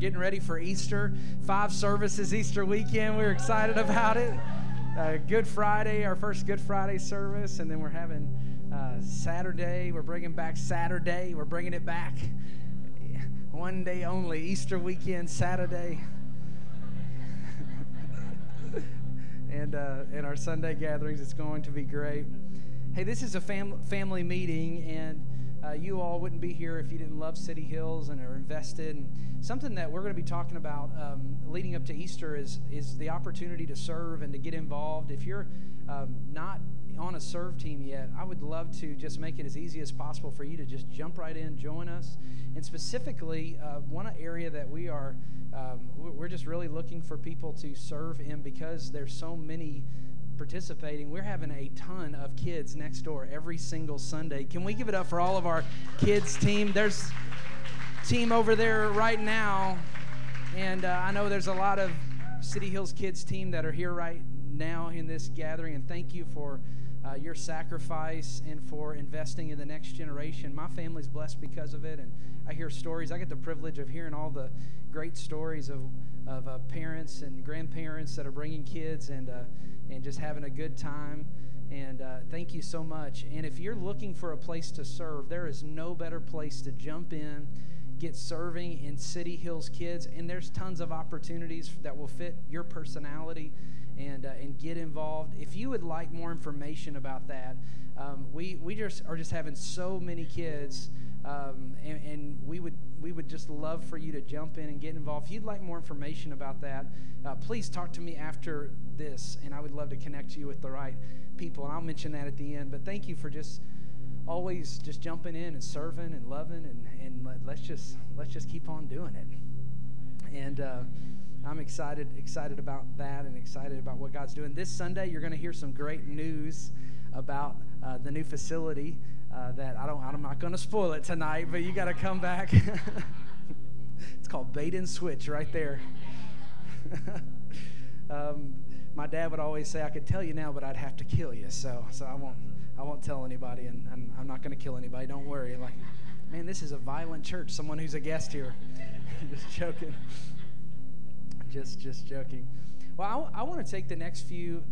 getting ready for Easter. Five services Easter weekend. We're excited about it. Uh, Good Friday, our first Good Friday service, and then we're having uh, Saturday. We're bringing back Saturday. We're bringing it back. One day only, Easter weekend, Saturday. and uh, in our Sunday gatherings, it's going to be great. Hey, this is a fam- family meeting, and uh, you all wouldn't be here if you didn't love City Hills and are invested. And something that we're going to be talking about um, leading up to Easter is is the opportunity to serve and to get involved. If you're um, not on a serve team yet, I would love to just make it as easy as possible for you to just jump right in, join us. And specifically, uh, one area that we are, um, we're just really looking for people to serve in because there's so many participating. We're having a ton of kids next door every single Sunday. Can we give it up for all of our kids team? There's team over there right now, and uh, I know there's a lot of City Hills kids team that are here right now in this gathering, and thank you for. Uh, your sacrifice and for investing in the next generation. My family's blessed because of it, and I hear stories. I get the privilege of hearing all the great stories of, of uh, parents and grandparents that are bringing kids, and uh, and just having a good time. And uh, thank you so much. And if you're looking for a place to serve, there is no better place to jump in, get serving in City Hills Kids. And there's tons of opportunities that will fit your personality and, uh, and get involved. If you would like more information about that, um, we, we just are just having so many kids, um, and, and, we would we would just love for you to jump in and get involved. If you'd like more information about that, uh, please talk to me after this, and I would love to connect you with the right people. And I'll mention that at the end. But thank you for just always just jumping in and serving and loving, and, and let's just let's just keep on doing it. And uh, I'm excited excited about that, and excited about what God's doing. This Sunday, you're going to hear some great news about uh, the new facility. Uh, that I don't, I'm not going to spoil it tonight, but you got to come back. it's called Bait and Switch right there. um, my dad would always say, "I could tell you now, but I'd have to kill you." So, so I won't, I won't tell anybody, and, and I'm not going to kill anybody. Don't worry. Like, man, this is a violent church. Someone who's a guest here. just joking. Just, just joking. Well, I, I want to take the next few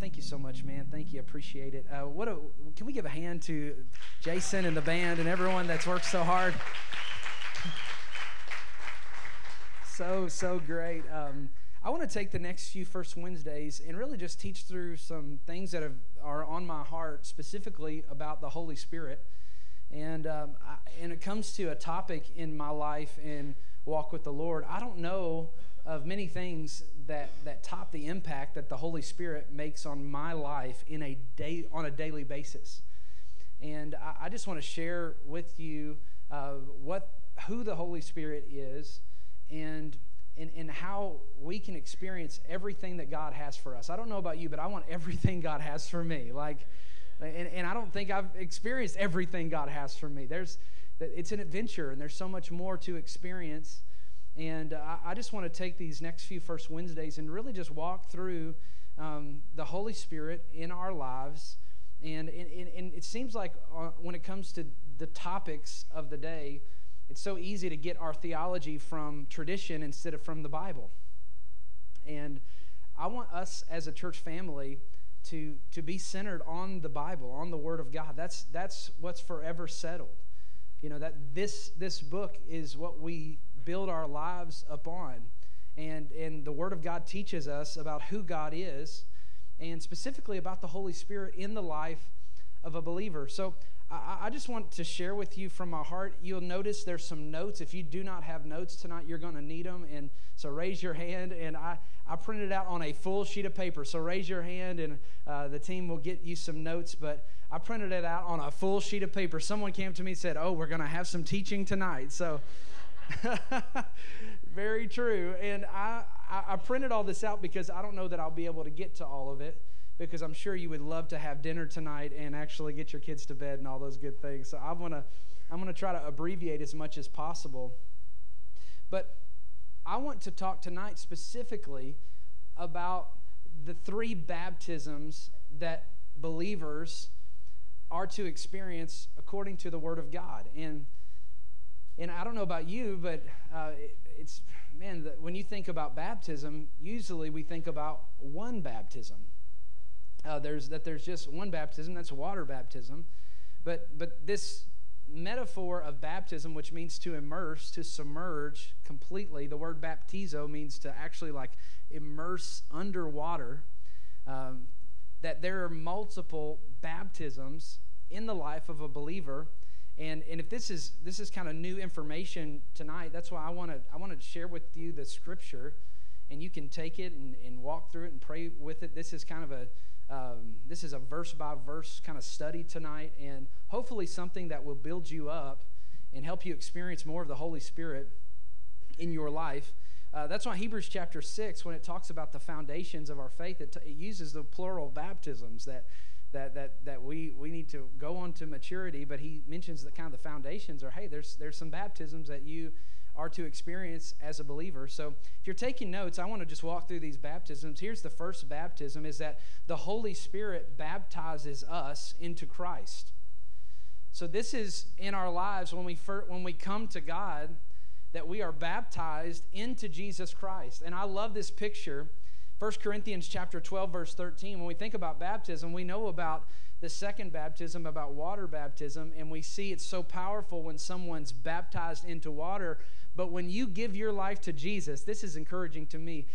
thank you so much, man. Thank you. Appreciate it. Uh, what a, can we give a hand to Jason and the band and everyone that's worked so hard? so, so great. Um, I want to take the next few First Wednesdays and really just teach through some things that have, are on my heart, specifically about the Holy Spirit. And, um, I, and it comes to a topic in my life and walk with the Lord. I don't know of many things that, that top the impact that the Holy Spirit makes on my life in a day, on a daily basis. And I, I just want to share with you uh, what, who the Holy Spirit is and, and, and how we can experience everything that God has for us. I don't know about you, but I want everything God has for me. Like, and, and I don't think I've experienced everything God has for me. There's, it's an adventure, and there's so much more to experience. And uh, I just want to take these next few First Wednesdays and really just walk through um, the Holy Spirit in our lives. And, and, and it seems like uh, when it comes to the topics of the day, it's so easy to get our theology from tradition instead of from the Bible. And I want us as a church family to, to be centered on the Bible, on the Word of God. That's, that's what's forever settled. You know, that this, this book is what we build our lives upon. And, and the Word of God teaches us about who God is and specifically about the Holy Spirit in the life of a believer. So I, I, just want to share with you from my heart. You'll notice there's some notes. If you do not have notes tonight, you're going to need them. And so raise your hand. And I, I printed out on a full sheet of paper. So raise your hand, and uh, the team will get you some notes. But I printed it out on a full sheet of paper. Someone came to me and said, Oh, we're going to have some teaching tonight. So. Very true. And I, I, I, printed all this out because I don't know that I'll be able to get to all of it because I'm sure you would love to have dinner tonight and actually get your kids to bed and all those good things. So I want to I'm going to try to abbreviate as much as possible. But I want to talk tonight specifically about the three baptisms that believers are to experience according to the Word of God. And and I don't know about you, but uh, it, it's, man, the, when you think about baptism, usually we think about one baptism. Uh, there's that there's just one baptism, that's water baptism. But, but this metaphor of baptism, which means to immerse, to submerge completely, the word baptizo means to actually like immerse underwater. Um, that there are multiple baptisms in the life of a believer. And, and if this is this is kind of new information tonight, that's why I want to I want to share with you the scripture, and you can take it and, and walk through it and pray with it. This is kind of a um, this is a verse by verse kind of study tonight, and hopefully something that will build you up and help you experience more of the Holy Spirit in your life. Uh, that's why Hebrews chapter 6, when it talks about the foundations of our faith, it, t- it uses the plural baptisms that, that, that, that we, we need to go on to maturity. But he mentions that kind of the foundations are hey, there's, there's some baptisms that you are to experience as a believer. So if you're taking notes, I want to just walk through these baptisms. Here's the first baptism is that the Holy Spirit baptizes us into Christ. So this is in our lives when we when we come to God that we are baptized into Jesus Christ. And I love this picture. 1 Corinthians chapter 12 verse 13 when we think about baptism we know about the second baptism about water baptism and we see it's so powerful when someone's baptized into water but when you give your life to Jesus, this is encouraging to me.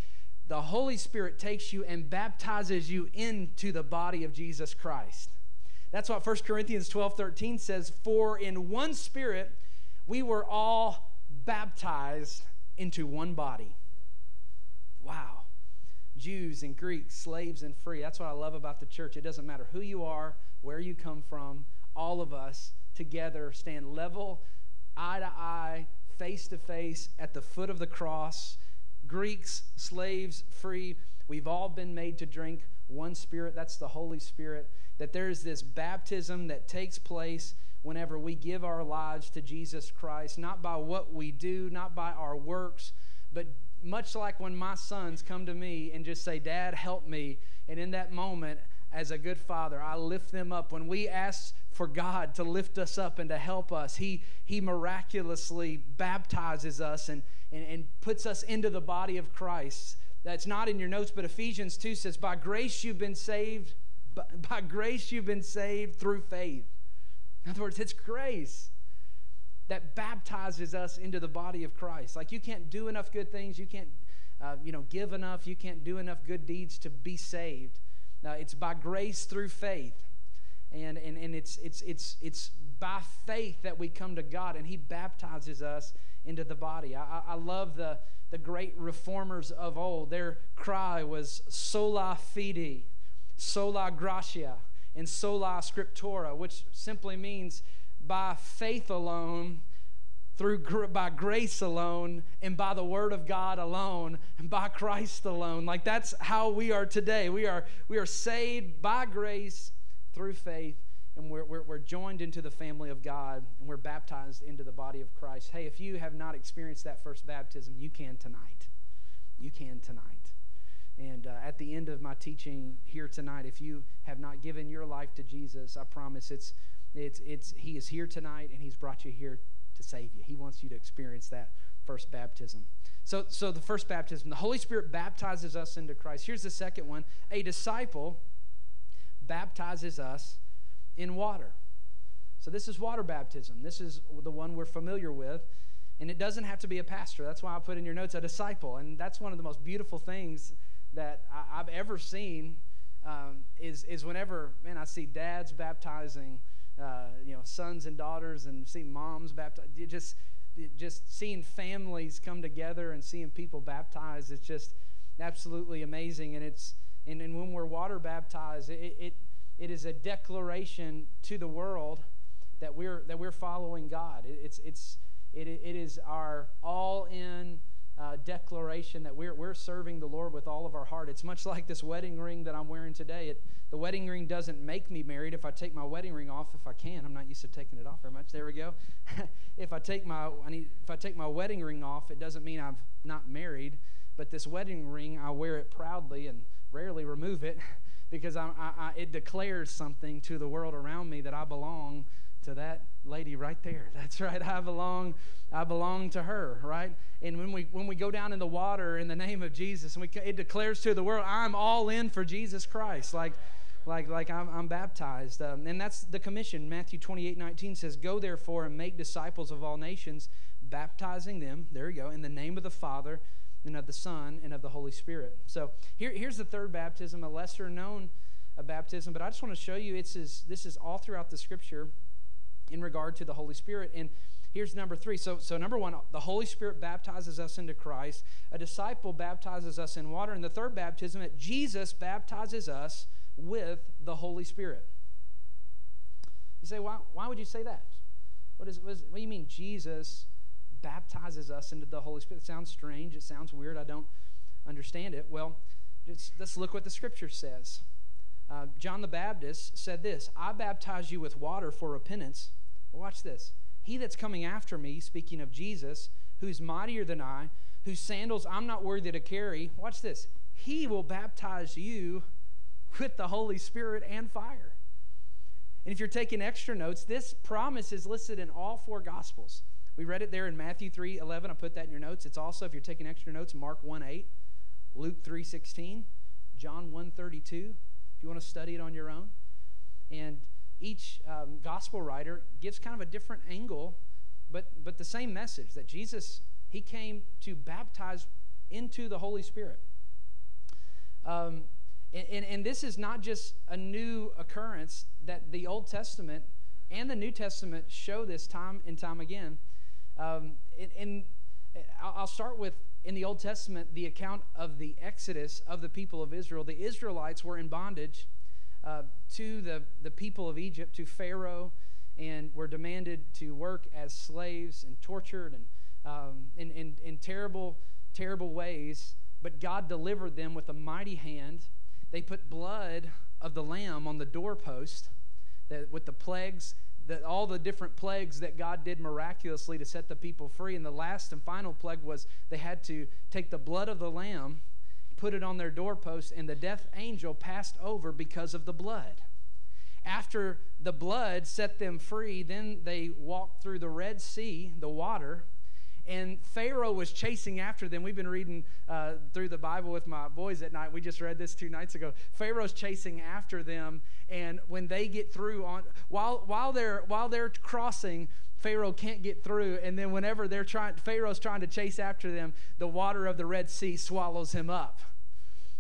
The Holy Spirit takes you and baptizes you into the body of Jesus Christ. That's what 1 Corinthians 12 13 says. For in one spirit we were all baptized into one body. Wow. Jews and Greeks, slaves and free. That's what I love about the church. It doesn't matter who you are, where you come from, all of us together stand level, eye to eye, face to face at the foot of the cross. Greeks, slaves, free, we've all been made to drink one spirit. That's the Holy Spirit. That there's this baptism that takes place whenever we give our lives to Jesus Christ, not by what we do, not by our works, but much like when my sons come to me and just say, Dad, help me. And in that moment, as a good father, I lift them up. When we ask for God to lift us up and to help us. He, he miraculously baptizes us and, and, and puts us into the body of Christ. That's not in your notes, but Ephesians 2 says, By grace you've been saved, by, by grace you've been saved through faith. In other words, it's grace that baptizes us into the body of Christ. Like you can't do enough good things, you can't uh, you know, give enough, you can't do enough good deeds to be saved. Now, it's by grace through faith and, and, and it's, it's, it's, it's by faith that we come to God, and He baptizes us into the body. I, I love the, the great reformers of old. Their cry was sola fide, sola gratia, and sola scriptura, which simply means by faith alone, through by grace alone, and by the word of God alone, and by Christ alone. Like that's how we are today. We are we are saved by grace through faith, and we're, we're, we're joined into the family of God, and we're baptized into the body of Christ. Hey, if you have not experienced that first baptism, you can tonight. You can tonight. And uh, at the end of my teaching here tonight, if you have not given your life to Jesus, I promise it's, it's, it's, He is here tonight and He's brought you here to save you. He wants you to experience that first baptism. So, so the first baptism, the Holy Spirit baptizes us into Christ. Here's the second one a disciple baptizes us in water. So, this is water baptism. This is the one we're familiar with. And it doesn't have to be a pastor. That's why I put in your notes a disciple. And that's one of the most beautiful things that I, have ever seen um, is, is whenever, man, I see dads baptizing, uh, you know, sons and daughters and seeing moms baptize. Just, just seeing families come together and seeing people baptized, it's just absolutely amazing. And it's, and, and when we're water baptized, it, it, it is a declaration to the world that we're, that we're following God. It, it's, it's, it, it is our all in uh, declaration that we're, we're serving the Lord with all of our heart. It's much like this wedding ring that I'm wearing today. It, the wedding ring doesn't make me married. If I take my wedding ring off, if I can, I'm not used to taking it off very much. There we go. if I take my I need, if I take my wedding ring off, it doesn't mean I've not married. But this wedding ring, I wear it proudly and rarely remove it because I, I, I, it declares something to the world around me that I belong to that lady right there. That's right. I belong I belong to her, right? And when we when we go down in the water in the name of Jesus and we it declares to the world, I'm all in for Jesus Christ. Like like like I'm, I'm baptized. Um, and that's the commission. Matthew 28, 19 says, Go therefore and make disciples of all nations, baptizing them, there you go, in the name of the Father and of the Son and of the Holy Spirit. So here, here's the third baptism, a lesser known uh, baptism, but I just want to show you it's is, this is all throughout the scripture in regard to the Holy Spirit. And here's number three. So, so number one, the Holy Spirit baptizes us into Christ. A disciple baptizes us in water. And the third baptism, that Jesus baptizes us with the Holy Spirit. You say, why, why would you say that? What, is, what, is, what do you mean Jesus baptizes us into the Holy Spirit? It sounds strange. It sounds weird. I don't understand it. Well, just, let's look what the scripture says. Uh, John the Baptist said this I baptize you with water for repentance. Watch this. He that's coming after me, speaking of Jesus, who's mightier than I, whose sandals I'm not worthy to carry, watch this. He will baptize you with the Holy Spirit and fire. And if you're taking extra notes, this promise is listed in all four Gospels. We read it there in Matthew 3 11. I put that in your notes. It's also, if you're taking extra notes, Mark 1 8, Luke 3 16, John 1 32, if you want to study it on your own. And each um, gospel writer gives kind of a different angle, but, but the same message that Jesus, he came to baptize into the Holy Spirit. Um, and, and, and, this is not just a new occurrence that the Old Testament and the New Testament show this time and time again. Um, and, and I'll start with in the Old Testament the account of the exodus of the people of Israel. The Israelites were in bondage uh, to the, the people of Egypt, to Pharaoh, and were demanded to work as slaves and tortured and um, in, in, in terrible, terrible ways. But God delivered them with a mighty hand they put blood of the lamb on the doorpost that with the plagues that all the different plagues that God did miraculously to set the people free. And the last and final plague was they had to take the blood of the lamb, put it on their doorpost, and the death angel passed over because of the blood. After the blood set them free, then they walked through the Red Sea, the water, and Pharaoh was chasing after them. We've been reading uh, through the Bible with my boys at night. We just read this two nights ago. Pharaoh's chasing after them, and when they get through on while while they're while they're crossing, Pharaoh can't get through, and then whenever they're trying, Pharaoh's trying to chase after them, the water of the Red Sea swallows him up,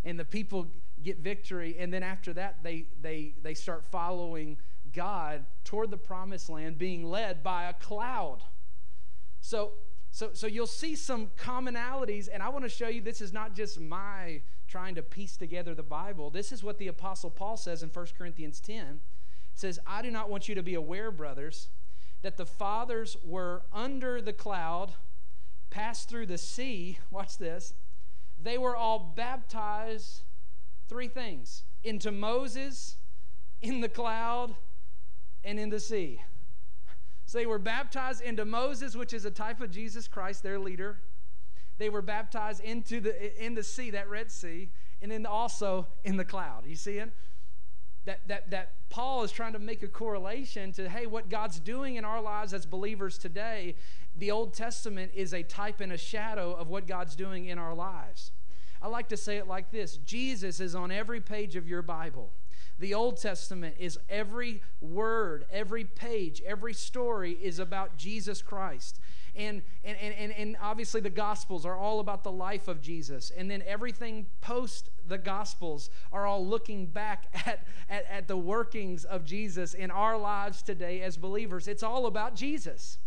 and the people get victory. And then after that, they they they start following God toward the promised land, being led by a cloud. So so, so you'll see some commonalities, and I want to show you this is not just my trying to piece together the Bible. This is what the Apostle Paul says in 1 Corinthians 10. It says, I do not want you to be aware, brothers, that the fathers were under the cloud, passed through the sea. Watch this. They were all baptized, three things into Moses, in the cloud, and in the sea. So they were baptized into Moses, which is a type of Jesus Christ, their leader. They were baptized into the in the sea, that Red Sea, and then also in the cloud. You see it? That, that, that Paul is trying to make a correlation to, hey, what God's doing in our lives as believers today, the Old Testament is a type and a shadow of what God's doing in our lives. I like to say it like this Jesus is on every page of your Bible. The Old Testament is every word, every page, every story is about Jesus Christ. And, and, and, and obviously, the Gospels are all about the life of Jesus. And then everything post the Gospels are all looking back at, at, at the workings of Jesus in our lives today as believers. It's all about Jesus.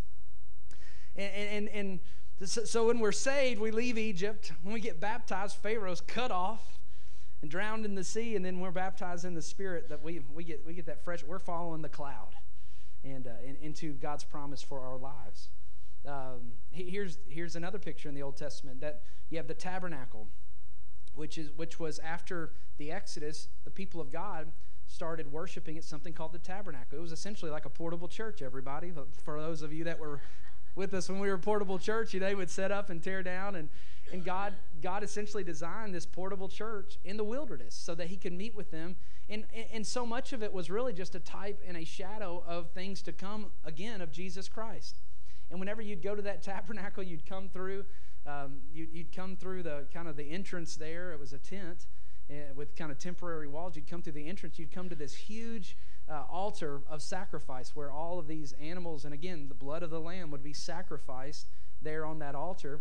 And, and, and so when we're saved, we leave Egypt. When we get baptized, Pharaoh's cut off and drowned in the sea, and then we're baptized in the Spirit. That we we get we get that fresh. We're following the cloud, and uh, in, into God's promise for our lives. Um, here's here's another picture in the Old Testament that you have the tabernacle, which is which was after the Exodus. The people of God started worshiping at something called the tabernacle. It was essentially like a portable church. Everybody, for those of you that were with us when we were portable church. You know, they would set up and tear down, and and God God essentially designed this portable church in the wilderness so that He could meet with them. And and so much of it was really just a type and a shadow of things to come again of Jesus Christ. And whenever you'd go to that tabernacle, you'd come through. Um, you'd, you'd come through the kind of the entrance there. It was a tent with kind of temporary walls. You'd come through the entrance. You'd come to this huge uh, altar of sacrifice where all of these animals, and again, the blood of the lamb would be sacrificed there on that altar.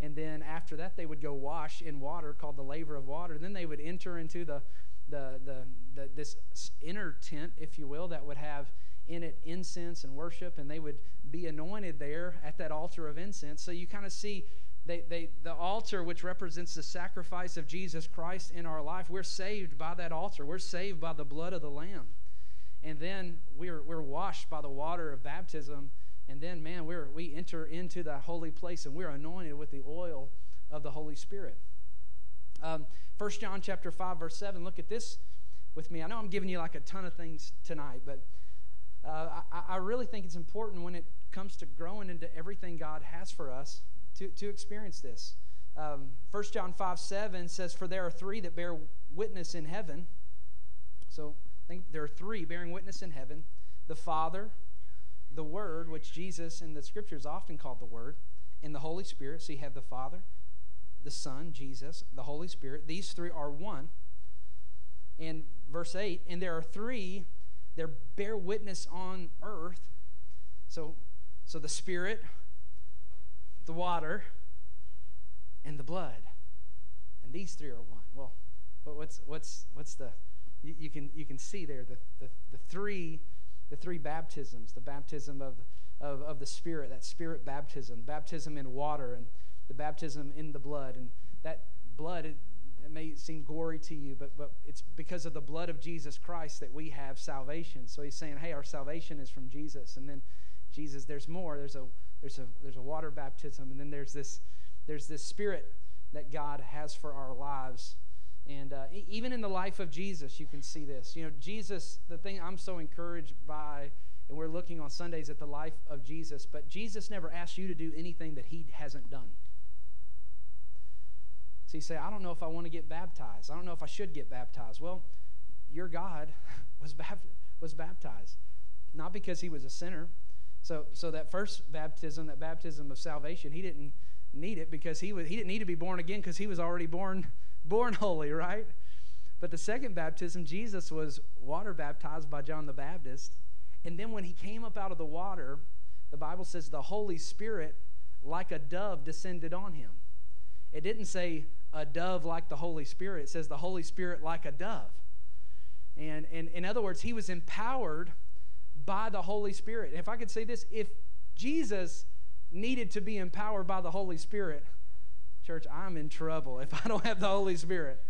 And then after that, they would go wash in water called the laver of water. Then they would enter into the, the, the, the this inner tent, if you will, that would have in it incense and worship, and they would be anointed there at that altar of incense. So you kind of see they, they, the altar, which represents the sacrifice of Jesus Christ in our life, we're saved by that altar. We're saved by the blood of the Lamb. And then we're, we're washed by the water of baptism. And then, man, we're, we enter into that holy place and we're anointed with the oil of the Holy Spirit. Um, 1 John chapter 5, verse 7. Look at this with me. I know I'm giving you like a ton of things tonight, but uh, I, I really think it's important when it comes to growing into everything God has for us to, to experience this. Um, 1 John 5 7 says, For there are three that bear witness in heaven. So I think there are three bearing witness in heaven the Father, the Word, which Jesus in the scriptures often called the Word, and the Holy Spirit. So you have the Father, the Son, Jesus, the Holy Spirit. These three are one. And verse 8, and there are three that bear witness on earth. So, so the Spirit, the water, and the blood. And these three are one. Well, what's what's what's the you, you can you can see there the, the, the three the three baptisms, the baptism of, of, of the Spirit, that Spirit baptism, baptism in water, and the baptism in the blood. And that blood, it, it may seem gory to you, but, but it's because of the blood of Jesus Christ that we have salvation. So he's saying, hey, our salvation is from Jesus. And then Jesus, there's more. There's a there's a there's a water baptism, and then there's this there's this spirit that God has for our lives. And uh, even in the life of Jesus, you can see this. You know, Jesus, the thing I'm so encouraged by, and we're looking on Sundays at the life of Jesus, but Jesus never asked you to do anything that he hasn't done. So you say, I don't know if I want to get baptized. I don't know if I should get baptized. Well, your God was, was baptized, not because he was a sinner, so, so that first baptism, that baptism of salvation, he didn't need it because he was he didn't need to be born again because he was already born born holy, right? But the second baptism, Jesus was water baptized by John the Baptist, and then when he came up out of the water, the Bible says the Holy Spirit, like a dove, descended on him. It didn't say a dove like the Holy Spirit. It says the Holy Spirit like a dove. And, and in other words, he was empowered by the Holy Spirit. If I could say this, if Jesus needed to be empowered by the Holy Spirit, church, I'm in trouble if I don't have the Holy Spirit.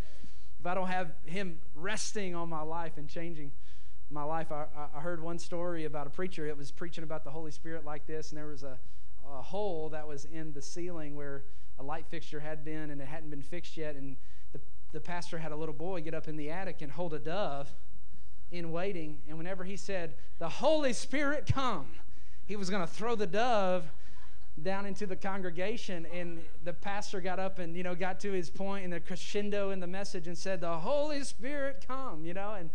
If I don't have Him resting on my life and changing my life. I, I heard one story about a preacher that was preaching about the Holy Spirit like this, and there was a, a hole that was in the ceiling where a light fixture had been and it hadn't been fixed yet. And the, the pastor had a little boy get up in the attic and hold a dove in waiting. And whenever he said, The Holy Spirit come, he was going to throw the dove down into the congregation. And the pastor got up and, you know, got to his point in the crescendo in the message and said, The Holy Spirit come, you know, and,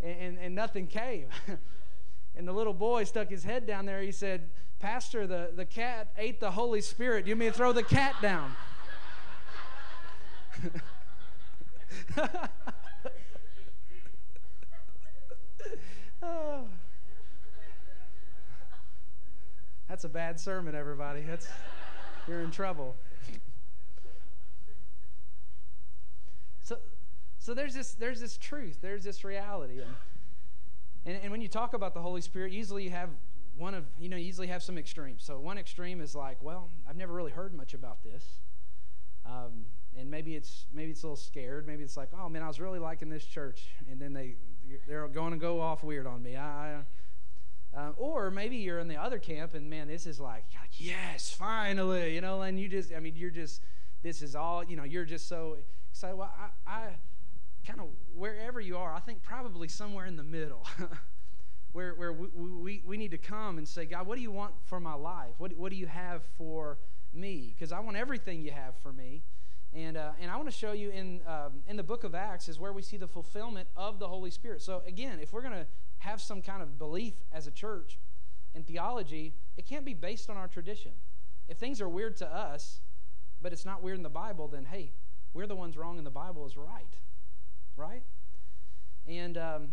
and, and nothing came. and the little boy stuck his head down there. He said, Pastor, the, the cat ate the Holy Spirit. You mean throw the cat down? oh. That's a bad sermon, everybody. That's you're in trouble. so, so there's this there's this truth. There's this reality, and, and and when you talk about the Holy Spirit, usually you have one of you know you have some extremes. So one extreme is like, well, I've never really heard much about this. Um, and maybe it's maybe it's a little scared. Maybe it's like, oh man, I was really liking this church, and then they they're going to go off weird on me. I, I uh, or maybe you're in the other camp, and man, this is like, like, yes, finally, you know, and you just, I mean, you're just, this is all, you know, you're just so excited. Well, I, I kind of wherever you are, I think probably somewhere in the middle. where, where we, we, we need to come and say, God, what do you want for my life? What, what do you have for me? Because I want everything you have for me. And, uh, and I want to show you in, um, in the book of Acts is where we see the fulfillment of the Holy Spirit. So, again, if we're going to have some kind of belief as a church in theology, it can't be based on our tradition. If things are weird to us, but it's not weird in the Bible, then hey, we're the ones wrong and the Bible is right. Right? And, um,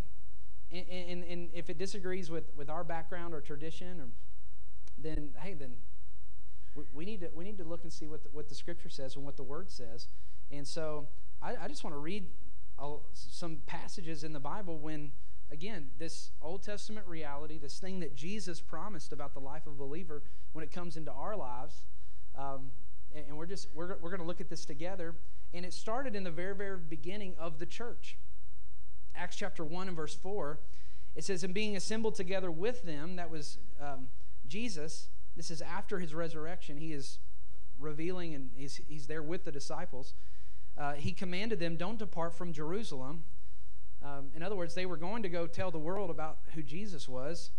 and, and, and if it disagrees with, with our background or tradition, or, then hey, then we, need to we need to look and see what the, what the Scripture says and what the Word says. And so I, I just want to read some passages in the Bible when again this Old Testament reality, this thing that Jesus promised about the life of a believer, when it comes into our lives. Um, and, and we're just we're, we're going to look at this together. And it started in the very very beginning of the church. Acts chapter 1 and verse 4, it says, And being assembled together with them, that was um, Jesus, this is after his resurrection. He is revealing and he's, he's there with the disciples. Uh, he commanded them, Don't depart from Jerusalem. Um, in other words, they were going to go tell the world about who Jesus was.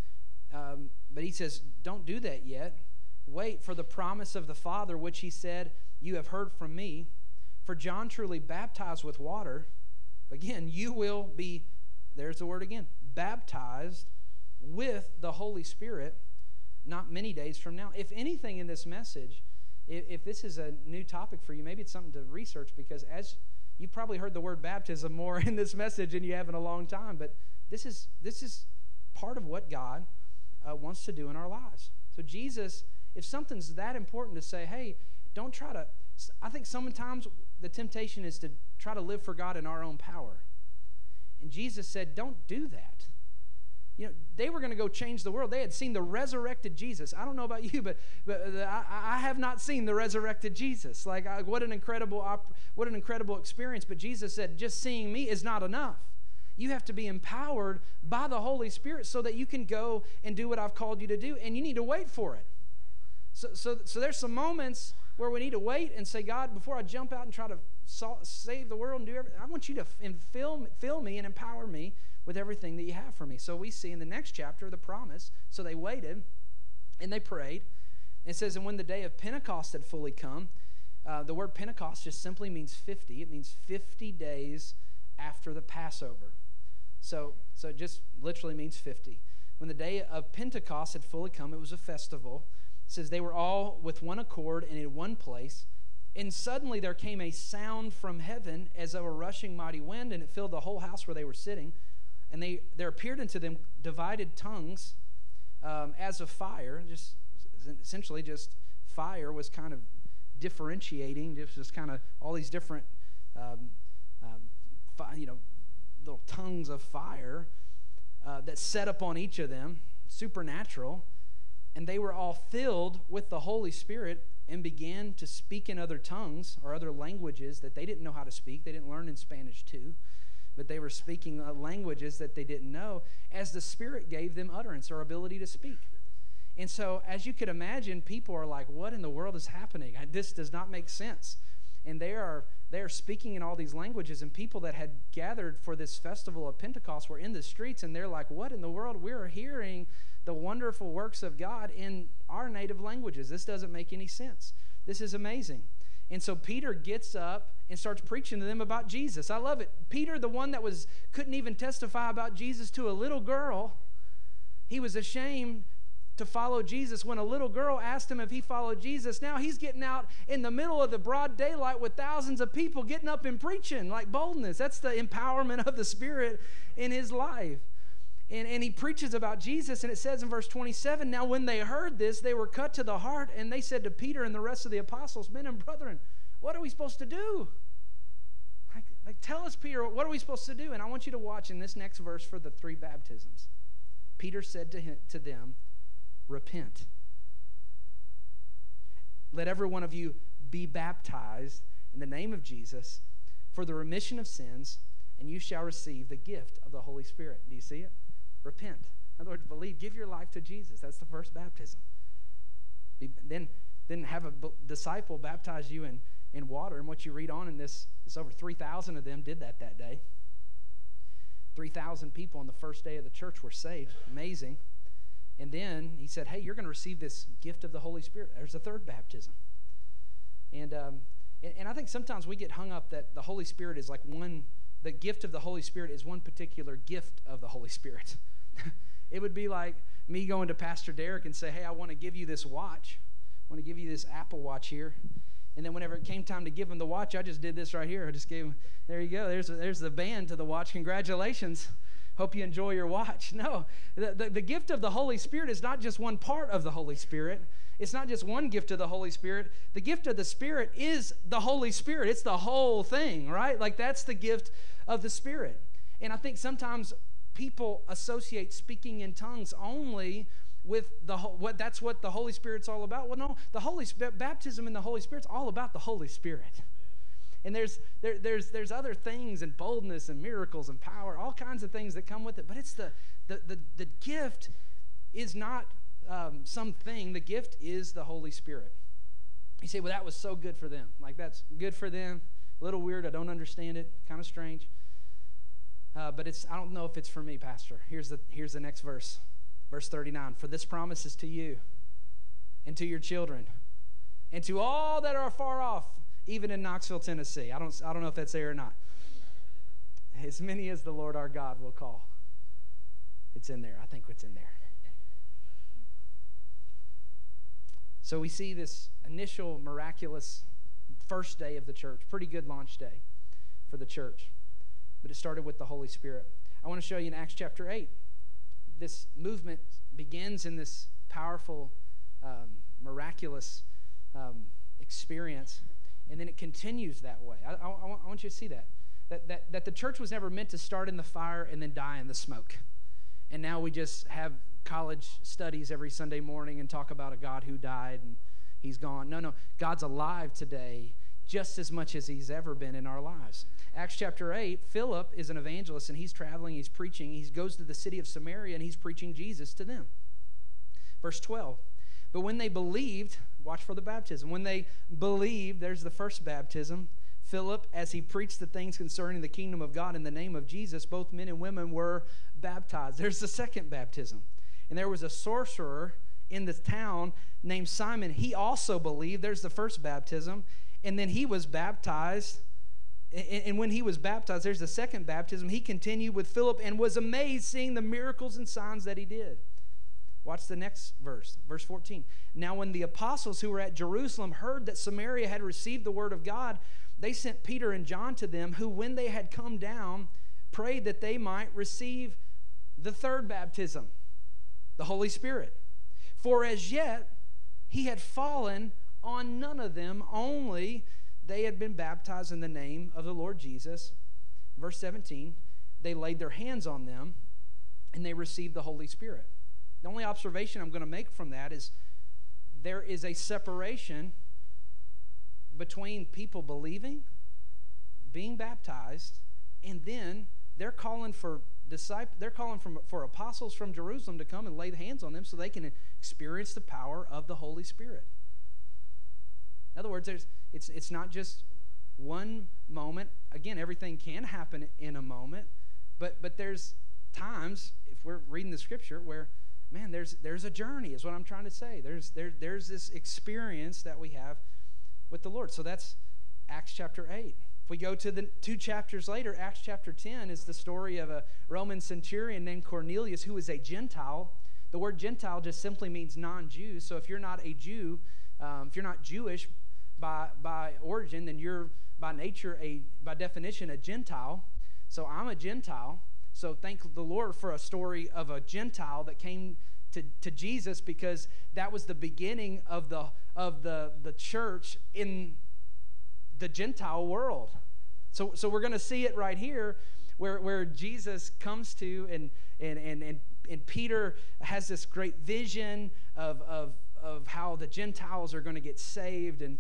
Um, but he says, Don't do that yet. Wait for the promise of the Father, which he said, You have heard from me. For John truly baptized with water Again, you will be, there's the word again, baptized with the Holy Spirit not many days from now. If anything in this message, if, if this is a new topic for you, maybe it's something to research because as you've probably heard the word baptism more in this message than you have in a long time, but this is this is part of what God uh, wants to do in our lives. So Jesus, if something's that important to say, hey, don't try to. I think sometimes the temptation is to try to live for God in our own power. And Jesus said, Don't do that. You know, they were going to go change the world. They had seen the resurrected Jesus. I don't know about you, but, but uh, I, I have not seen the resurrected Jesus. Like, I, what an incredible, op- what an incredible experience. But Jesus said, just seeing me is not enough. You have to be empowered by the Holy Spirit so that you can go and do what I've called you to do, and you need to wait for it. So, so, so there's some moments where we need to wait and say, God, before I jump out and try to save the world and do everything. I want you to fill, fill me and empower me with everything that you have for me. So we see in the next chapter the promise. So they waited and they prayed. It says, and when the day of Pentecost had fully come, uh, the word Pentecost just simply means 50. It means 50 days after the Passover. So, so it just literally means 50. When the day of Pentecost had fully come, it was a festival. It says they were all with one accord and in one place. And suddenly there came a sound from heaven as of a rushing mighty wind, and it filled the whole house where they were sitting. And they, there appeared unto them divided tongues um, as of fire. Just essentially, just fire was kind of differentiating, just, just kind of all these different, um, um, fi- you know, little tongues of fire uh, that set upon each of them, supernatural. And they were all filled with the Holy Spirit and began to speak in other tongues or other languages that they didn't know how to speak. They didn't learn in Spanish too, but they were speaking uh, languages that they didn't know as the Spirit gave them utterance or ability to speak. And so, as you could imagine, people are like, What in the world is happening? This does not make sense. And they are they are speaking in all these languages, and people that had gathered for this festival of Pentecost were in the streets, and they're like, What in the world? We're hearing the wonderful works of God in our native languages. This doesn't make any sense. This is amazing. And so Peter gets up and starts preaching to them about Jesus. I love it. Peter, the one that was couldn't even testify about Jesus to a little girl, he was ashamed to follow Jesus when a little girl asked him if he followed Jesus. Now he's getting out in the middle of the broad daylight with thousands of people getting up and preaching like boldness. That's the empowerment of the Spirit in his life and, and he preaches about Jesus, and it says in verse 27 Now, when they heard this, they were cut to the heart, and they said to Peter and the rest of the apostles, Men and brethren, what are we supposed to do? Like, like, tell us, Peter, what are we supposed to do? And I want you to watch in this next verse for the three baptisms. Peter said to, him, to them, Repent. Let every one of you be baptized in the name of Jesus for the remission of sins, and you shall receive the gift of the Holy Spirit. Do you see it? Repent. In other words, believe. Give your life to Jesus. That's the first baptism. Be, then, then have a b- disciple baptize you in, in water. And what you read on in this, is over 3,000 of them did that that day. 3,000 people on the first day of the church were saved. Amazing. And then he said, Hey, you're going to receive this gift of the Holy Spirit. There's a third baptism. And, um, and, and I think sometimes we get hung up that the Holy Spirit is like one, the gift of the Holy Spirit is one particular gift of the Holy Spirit. it would be like me going to Pastor Derek and say, Hey, I want to give you this watch. I want to give you this Apple Watch here. And then whenever it came time to give him the watch, I just did this right here. I just gave him, there you go. There's, there's the band to the watch. Congratulations. Hope you enjoy your watch. No, the, the, the gift of the Holy Spirit is not just one part of the Holy Spirit. It's not just one gift of the Holy Spirit. The gift of the Spirit is the Holy Spirit. It's the whole thing, right? Like that's the gift of the Spirit. And I think sometimes people associate speaking in tongues only with the what that's what the Holy Spirit's all about. Well, no, the Holy baptism in the Holy Spirit's all about the Holy Spirit. And there's there, there's there's other things and boldness and miracles and power, all kinds of things that come with it. But it's the the the, the gift is not um, something. The gift is the Holy Spirit. You say, well, that was so good for them. Like that's good for them. A little weird. I don't understand it. Kind of strange. Uh, but it's I don't know if it's for me, Pastor. Here's the here's the next verse. Verse 39 For this promise is to you and to your children and to all that are far off, even in Knoxville, Tennessee. I don't, I don't know if that's there or not. As many as the Lord our God will call. It's in there. I think it's in there. So we see this initial miraculous first day of the church, pretty good launch day for the church. But it started with the Holy Spirit. I want to show you in Acts chapter 8 this movement begins in this powerful, um, miraculous um, experience, and then it continues that way. I, I, I, want you to see that. That, that. that the church was never meant to start in the fire and then die in the smoke. And now we just have college studies every Sunday morning and talk about a God who died and he's gone. No, no. God's alive today just as much as he's ever been in our lives. Acts chapter 8, Philip is an evangelist and he's traveling, he's preaching. He goes to the city of Samaria and he's preaching Jesus to them. Verse 12. But when they believed, watch for the baptism. When they believed, there's the first baptism. Philip, as he preached the things concerning the kingdom of God in the name of Jesus, both men and women were baptized. There's the second baptism. And there was a sorcerer in the town named Simon. He also believed. There's the first baptism. And then he was baptized and when he was baptized, there's the second baptism. He continued with Philip and was amazed seeing the miracles and signs that he did. Watch the next verse, verse 14. Now, when the apostles who were at Jerusalem heard that Samaria had received the word of God, they sent Peter and John to them, who, when they had come down, prayed that they might receive the third baptism, the Holy Spirit. For as yet he had fallen on none of them, only they had been baptized in the name of the Lord Jesus. Verse 17, they laid their hands on them and they received the Holy Spirit. The only observation I'm going to make from that is there is a separation between people believing, being baptized, and then they're calling for disciples, they're calling from, for apostles from Jerusalem to come and lay hands on them so they can experience the power of the Holy Spirit. In other words, there's, it's, it's not just one moment. Again, everything can happen in a moment, but, but there's times, if we're reading the scripture, where, man, there's, there's a journey, is what I'm trying to say. There's, there, there's this experience that we have with the Lord. So that's Acts chapter 8. If we go to the two chapters later, Acts chapter 10 is the story of a Roman centurion named Cornelius who is a Gentile. The word Gentile just simply means non Jew. So if you're not a Jew, um, if you're not Jewish by, by origin, then you're by nature, a by definition, a Gentile. So I'm a Gentile. So thank the Lord for a story of a Gentile that came to, to Jesus because that was the beginning of the of the, the church in the Gentile world. So, so we're to see it right here where, where Jesus comes to and, and, and, and, and Peter has this great vision of, of, of how the Gentiles are going to get saved. And,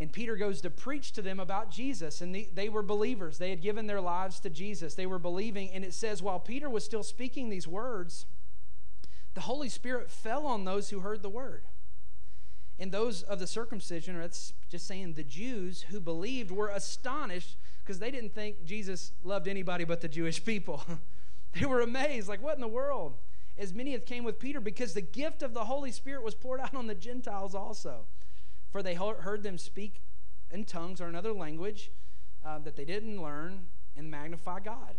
and Peter goes to preach to them about Jesus. And the, they were believers. They had given their lives to Jesus. They were believing. And it says, while Peter was still speaking these words, the Holy Spirit fell on those who heard the word. And those of the circumcision, or that's just saying the Jews who believed, were astonished because they didn't think Jesus loved anybody but the Jewish people. they were amazed, like, what in the world? As many as came with Peter, because the gift of the Holy Spirit was poured out on the Gentiles also. For they heard them speak in tongues or another language uh, that they didn't learn and magnify God.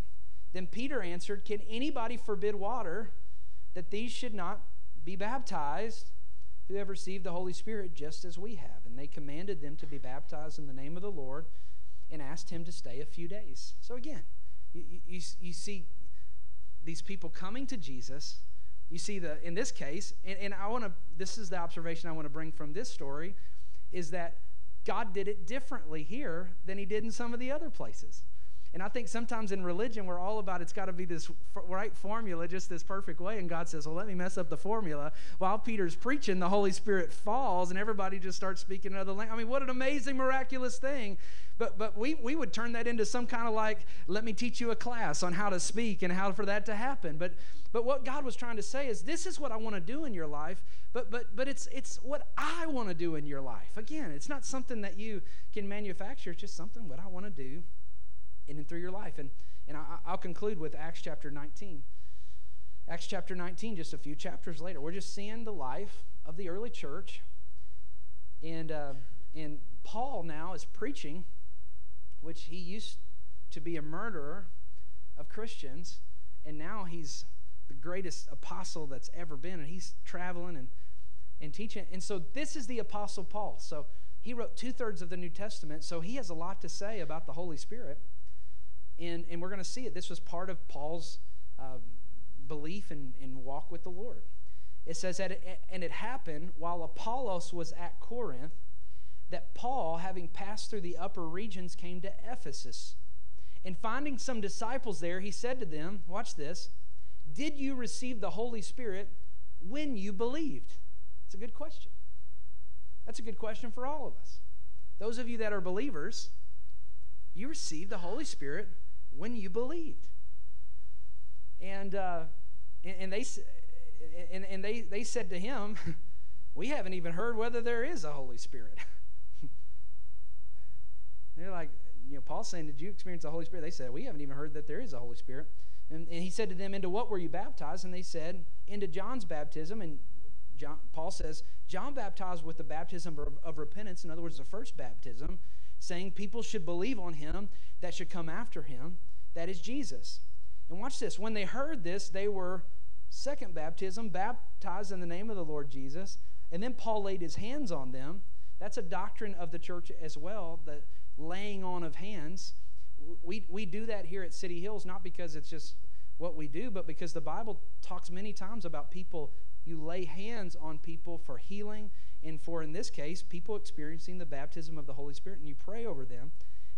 Then Peter answered, Can anybody forbid water that these should not be baptized who have received the Holy Spirit just as we have? And they commanded them to be baptized in the name of the Lord and asked him to stay a few days. So again, you, you, you see these people coming to Jesus. You see the in this case, and, and I want to this is the observation I want to bring from this story, is that God did it differently here than he did in some of the other places. And I think sometimes in religion, we're all about it's got to be this right formula, just this perfect way. And God says, Well, let me mess up the formula. While Peter's preaching, the Holy Spirit falls and everybody just starts speaking another language. I mean, what an amazing, miraculous thing. But, but we, we would turn that into some kind of like, let me teach you a class on how to speak and how for that to happen. But, but what God was trying to say is, this is what I want to do in your life, but, but, but it's, it's what I want to do in your life. Again, it's not something that you can manufacture, it's just something what I want to do in and through your life. And, and I, I'll conclude with Acts chapter 19. Acts chapter 19, just a few chapters later, we're just seeing the life of the early church. And, uh, and Paul now is preaching, which he used to be a murderer of Christians, and now he's the greatest apostle that's ever been, and he's traveling and, and teaching. And so this is the apostle Paul. So he wrote two thirds of the New Testament, so he has a lot to say about the Holy Spirit. And, and we're going to see it. This was part of Paul's uh, belief and, walk with the Lord. It says that, it, and it happened while Apollos was at Corinth that Paul, having passed through the upper regions, came to Ephesus. And finding some disciples there, he said to them, Watch this, did you receive the Holy Spirit when you believed? It's a good question. That's a good question for all of us. Those of you that are believers, you received the Holy Spirit when you believed. And, uh, and, and, they, and, and they, they said to him, We haven't even heard whether there is a Holy Spirit. They're like, you know, Paul's saying, Did you experience the Holy Spirit? They said, We haven't even heard that there is a Holy Spirit. And, and he said to them, Into what were you baptized? And they said, Into John's baptism. And John, Paul says, John baptized with the baptism of, of repentance, in other words, the first baptism, saying people should believe on him that should come after him, that is Jesus. And watch this. When they heard this, they were, second baptism, baptized in the name of the Lord Jesus. And then Paul laid his hands on them. That's a doctrine of the church as well, the laying on of hands. We, we do that here at City Hills, not because it's just what we do, but because the Bible talks many times about people, you lay hands on people for healing and for, in this case, people experiencing the baptism of the Holy Spirit, and you pray over them.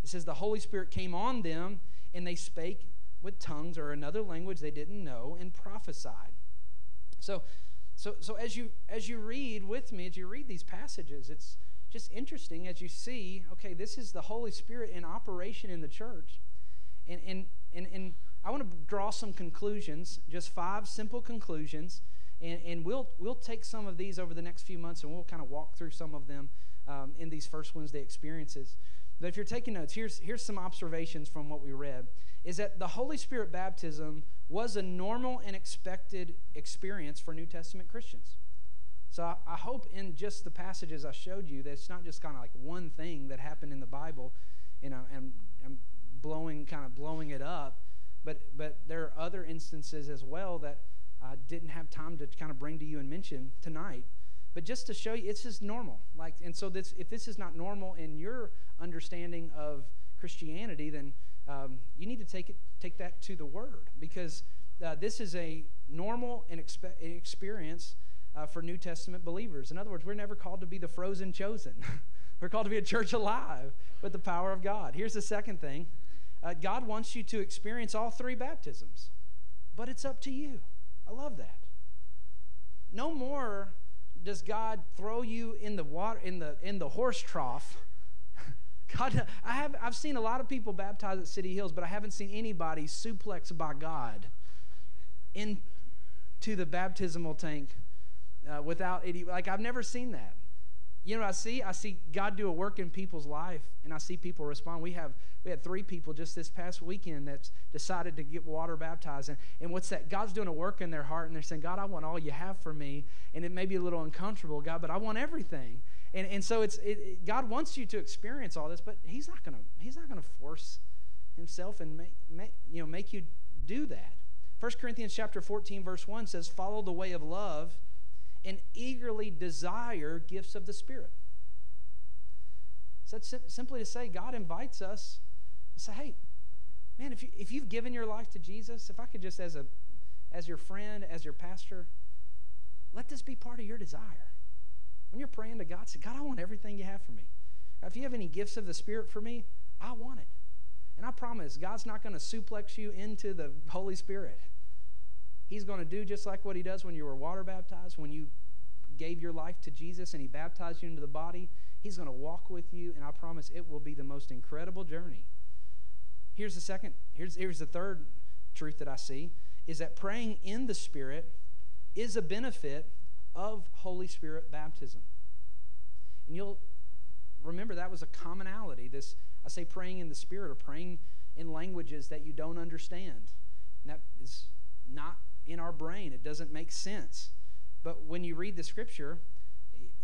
It says the Holy Spirit came on them, and they spake with tongues or another language they didn't know and prophesied. So, so, so as you as you read with me, as you read these passages, it's just interesting as you see. Okay, this is the Holy Spirit in operation in the church, and and and and I want to draw some conclusions, just five simple conclusions and, and we'll, we'll take some of these over the next few months and we'll kind of walk through some of them um, in these First Wednesday experiences. But if you're taking notes, here's, here's some observations from what we read is that the Holy Spirit baptism was a normal and expected experience for New Testament Christians. So I, I hope in just the passages I showed you that it's not just kind of like one thing that happened in the Bible, you know, and I'm blowing kind of blowing it up, but but there are other instances as well that uh, didn't have time to kind of bring to you and mention tonight. But just to show you, it's just normal. Like, and so this, if this is not normal in your understanding of Christianity, then um, you need to take it, take that to the Word, because uh, this is a normal and expe- experience uh, for New Testament believers. In other words, we're never called to be the frozen chosen. we're called to be a church alive with the power of God. Here's the second thing: uh, God wants you to experience all three baptisms, but it's up to you. I love that. No more does God throw you in the water in the in the horse trough. God, I have I've seen a lot of people baptized at City Hills, but I haven't seen anybody suplexed by God into the baptismal tank uh, without any. Like I've never seen that. You know, I see I see God do a work in people's life, and I see people respond. We have we had three people just this past weekend that's decided to get water baptized, and, and what's that? God's doing a work in their heart, and they're saying, God, I want all you have for me, and it may be a little uncomfortable, God, but I want everything. And, and so it's it, it, God wants you to experience all this, but He's not gonna He's not gonna force Himself and make, make you know make you do that. 1 Corinthians chapter 14 verse 1 says, "Follow the way of love." And eagerly desire gifts of the Spirit. So that's simply to say, God invites us to say, hey, man, if, you, if you've given your life to Jesus, if I could just, as, a, as your friend, as your pastor, let this be part of your desire. When you're praying to God, say, God, I want everything you have for me. if you have any gifts of the Spirit for me, I want it. And I promise, God's not going to suplex you into the Holy Spirit. He's going to do just like what he does when you were water baptized, when you gave your life to Jesus and he baptized you into the body. He's going to walk with you, and I promise it will be the most incredible journey. Here's the second, here's, here's the third truth that I see is that praying in the Spirit is a benefit of Holy Spirit baptism. And you'll remember that was a commonality. This I say praying in the Spirit or praying in languages that you don't understand. And that is not in our brain. It doesn't make sense. But when you read the scripture,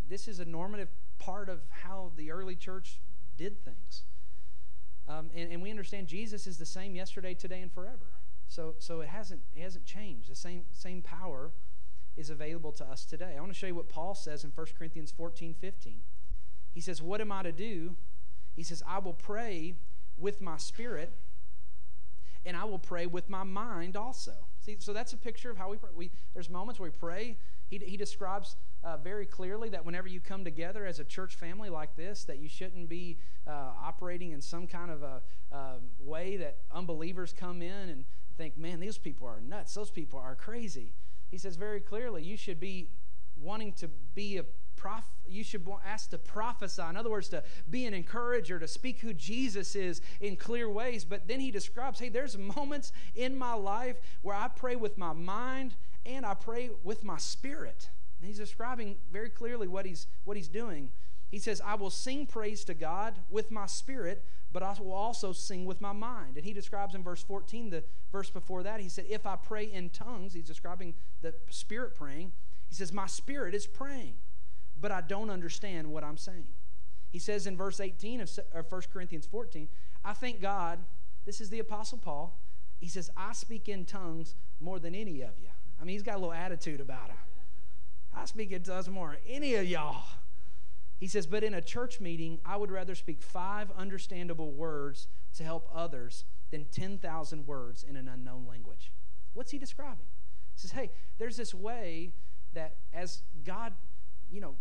this is a normative part of how the early church did things. Um, and, and we understand Jesus is the same yesterday, today, and forever. So, so it hasn't it hasn't changed. The same same power is available to us today. I want to show you what Paul says in 1 Corinthians 14, 15. He says, What am I to do? He says, I will pray with my spirit, and I will pray with my mind also. See, so that's a picture of how we pray. We, there's moments where we pray. He, he describes uh, very clearly that whenever you come together as a church family like this, that you shouldn't be uh, operating in some kind of a uh, way that unbelievers come in and think, man, these people are nuts. Those people are crazy. He says very clearly, you should be wanting to be a you should ask to prophesy. In other words, to be an encourager, to speak who Jesus is in clear ways. But then he describes, hey, there's moments in my life where I pray with my mind and I pray with my spirit. And he's describing very clearly what he's what he's doing. He says, I will sing praise to God with my spirit, but I will also sing with my mind. And he describes in verse 14, the verse before that, he said, If I pray in tongues, he's describing the spirit praying. He says, My spirit is praying but I don't understand what I'm saying. He says in verse 18 of 1 Corinthians 14, I thank God, this is the Apostle Paul. He says, I speak in tongues more than any of you. I mean, he's got a little attitude about him. I speak in tongues more than any of y'all. He says, but in a church meeting, I would rather speak five understandable words to help others than 10,000 words in an unknown language. What's he describing? He says, hey, there's this way that as God, you know,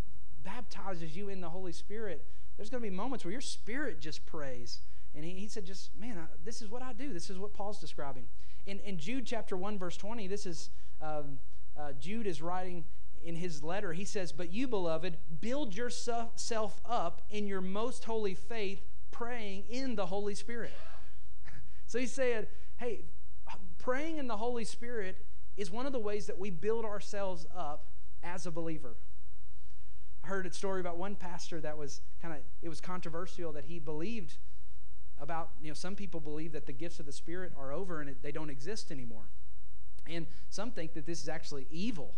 baptizes you in the Holy Spirit, there's going to be moments where your spirit just prays. And he, he said, just, man, I, this is what I do. This is what Paul's describing. In, in Jude chapter 1, verse 20, this is, um, uh, Jude is writing in his letter. He says, But you, beloved, build yourself up in your most holy faith, praying in the Holy Spirit. so he said, hey, praying in the Holy Spirit is one of the ways that we build ourselves up as a believer heard a story about one pastor that was kind of it was controversial that he believed about you know some people believe that the gifts of the spirit are over and they don't exist anymore. And some think that this is actually evil.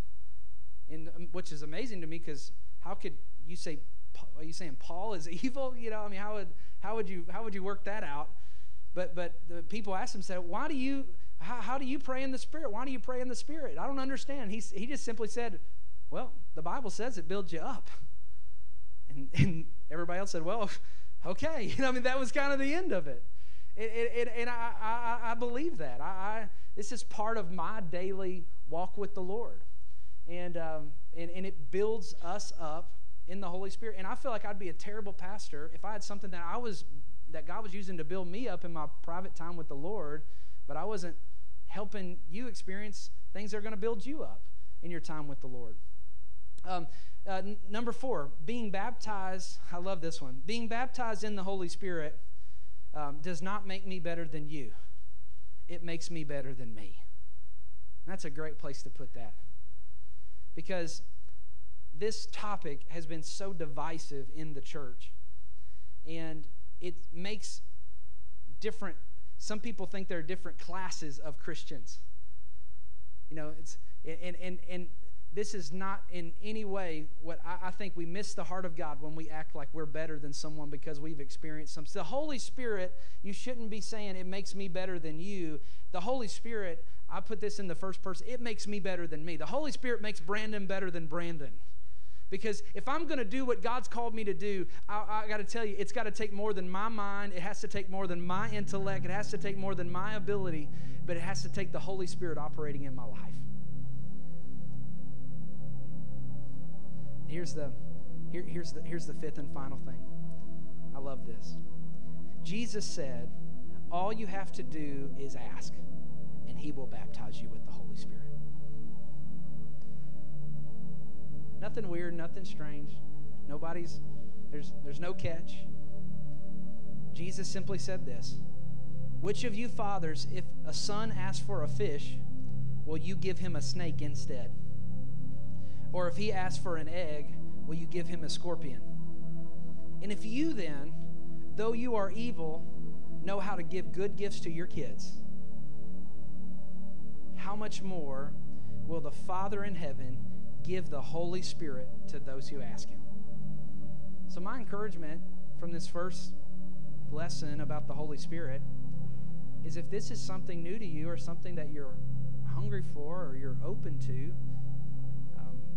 And um, which is amazing to me because how could you say are you saying paul is evil? You know i mean how would how would you how would you work that out? But but the people asked him said why do you how, how do you pray in the spirit? Why do you pray in the spirit? I don't understand. He, he just simply said well, the Bible says it builds you up. And, and everybody else said, Well, okay. I mean, that was kind of the end of it. it, it, it and I, I, I, believe that. I, I, this is part of my daily walk with the Lord. And, um, and, and it builds us up in the Holy Spirit. And I feel like I'd be a terrible pastor if I had something that I was that God was using to build me up in my private time with the Lord, but I wasn't helping you experience things that are going to build you up in your time with the Lord. Um, uh, n- number four, being baptized, I love this one. Being baptized in the Holy Spirit um, does not make me better than you, it makes me better than me. that's a great place to put that. Because this topic has been so divisive in the church. And it makes different, some people think there are different classes of Christians. You know, it's, and, and, and this is not in any way what I, I, think we miss the heart of God when we act like we're better than someone because we've experienced something. The Holy Spirit, you shouldn't be saying it makes me better than you. The Holy Spirit, I put this in the first person, it makes me better than me. The Holy Spirit makes Brandon better than Brandon. Because if I'm going to do what God's called me to do, I, I got to tell you, it's got to take more than my mind. It has to take more than my intellect. It has to take more than my ability, but it has to take the Holy Spirit operating in my life. Here's the, here, here's, the, here's the fifth and final thing. I love this. Jesus said, All you have to do is ask, and he will baptize you with the Holy Spirit. Nothing weird, nothing strange. Nobody's, there's, there's no catch. Jesus simply said this Which of you fathers, if a son asks for a fish, will you give him a snake instead? Or if he asks for an egg, will you give him a scorpion? And if you then, though you are evil, know how to give good gifts to your kids, how much more will the Father in heaven give the Holy Spirit to those who ask him? So, my encouragement from this first lesson about the Holy Spirit is if this is something new to you or something that you're hungry for or you're open to,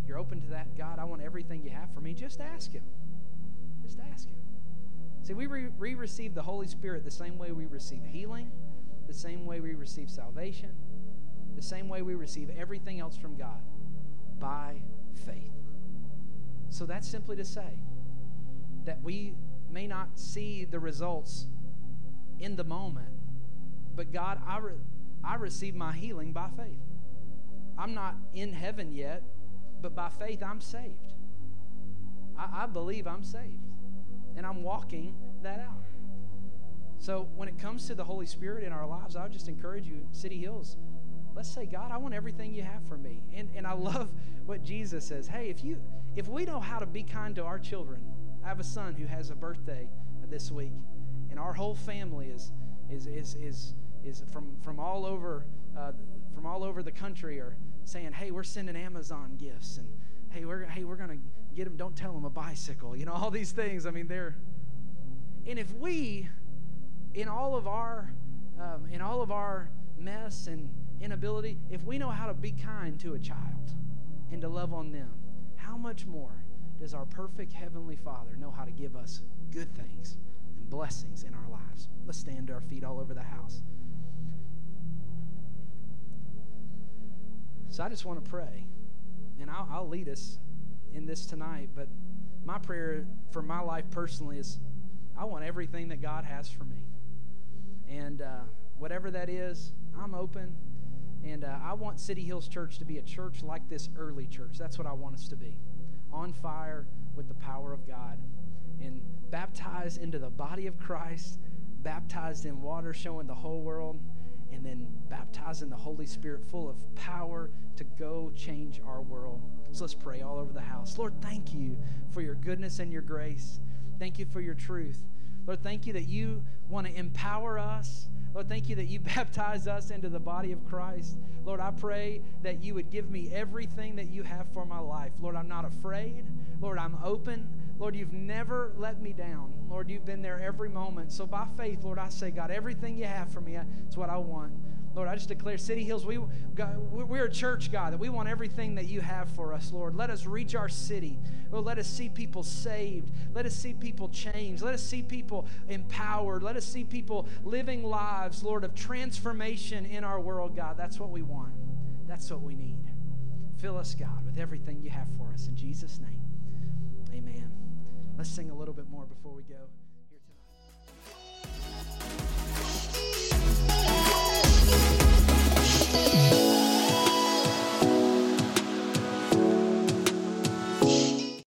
you're open to that, God, I want everything you have for me, just ask Him. Just ask Him. See, we re- receive the Holy Spirit the same way we receive healing, the same way we receive salvation, the same way we receive everything else from God by faith. So that's simply to say that we may not see the results in the moment, but God, I, re- I receive my healing by faith. I'm not in heaven yet, but by faith, I'm saved. I, I believe I'm saved. And I'm walking that out. So when it comes to the Holy Spirit in our lives, I would just encourage you, City Hills, let's say, God, I want everything you have for me. And, and I love what Jesus says. Hey, if you if we know how to be kind to our children, I have a son who has a birthday this week, and our whole family is is is is is from from all over uh, from all over the country or saying, "Hey, we're sending Amazon gifts," and "Hey, we're hey, we're gonna get them. Don't tell them a bicycle." You know, all these things. I mean, they're. And if we, in all of our, um, in all of our mess and inability, if we know how to be kind to a child and to love on them, how much more does our perfect heavenly Father know how to give us good things and blessings in our lives? Let's stand to our feet all over the house. So I just want to pray, and I'll, I'll lead us in this tonight. But my prayer for my life personally is I want everything that God has for me. And uh, whatever that is, I'm open. And uh, I want City Hills Church to be a church like this early church. That's what I want us to be on fire with the power of God and baptized into the body of Christ, baptized in water, showing the whole world and then baptized in the Holy Spirit, full of power to go change our world. So let's pray all over the house. Lord, thank you for your goodness and your grace. Thank you for your truth. Lord, thank you that you want to empower us. Lord, thank you that you baptize us into the body of Christ. Lord, I pray that you would give me everything that you have for my life. Lord, I'm not afraid. Lord, I'm open. Lord, you've never let me down. Lord, you've been there every moment. So by faith, Lord, I say, God, everything you have for me, it's what I want. Lord, I just declare City Hills, we, God, we're a church, God, that we want everything that you have for us, Lord. Let us reach our city. Lord, let us see people saved. Let us see people changed. Let us see people empowered. Let us see people living lives, Lord, of transformation in our world, God. That's what we want. That's what we need. Fill us, God, with everything you have for us. In Jesus' name, amen. Let's sing a little bit more before we go.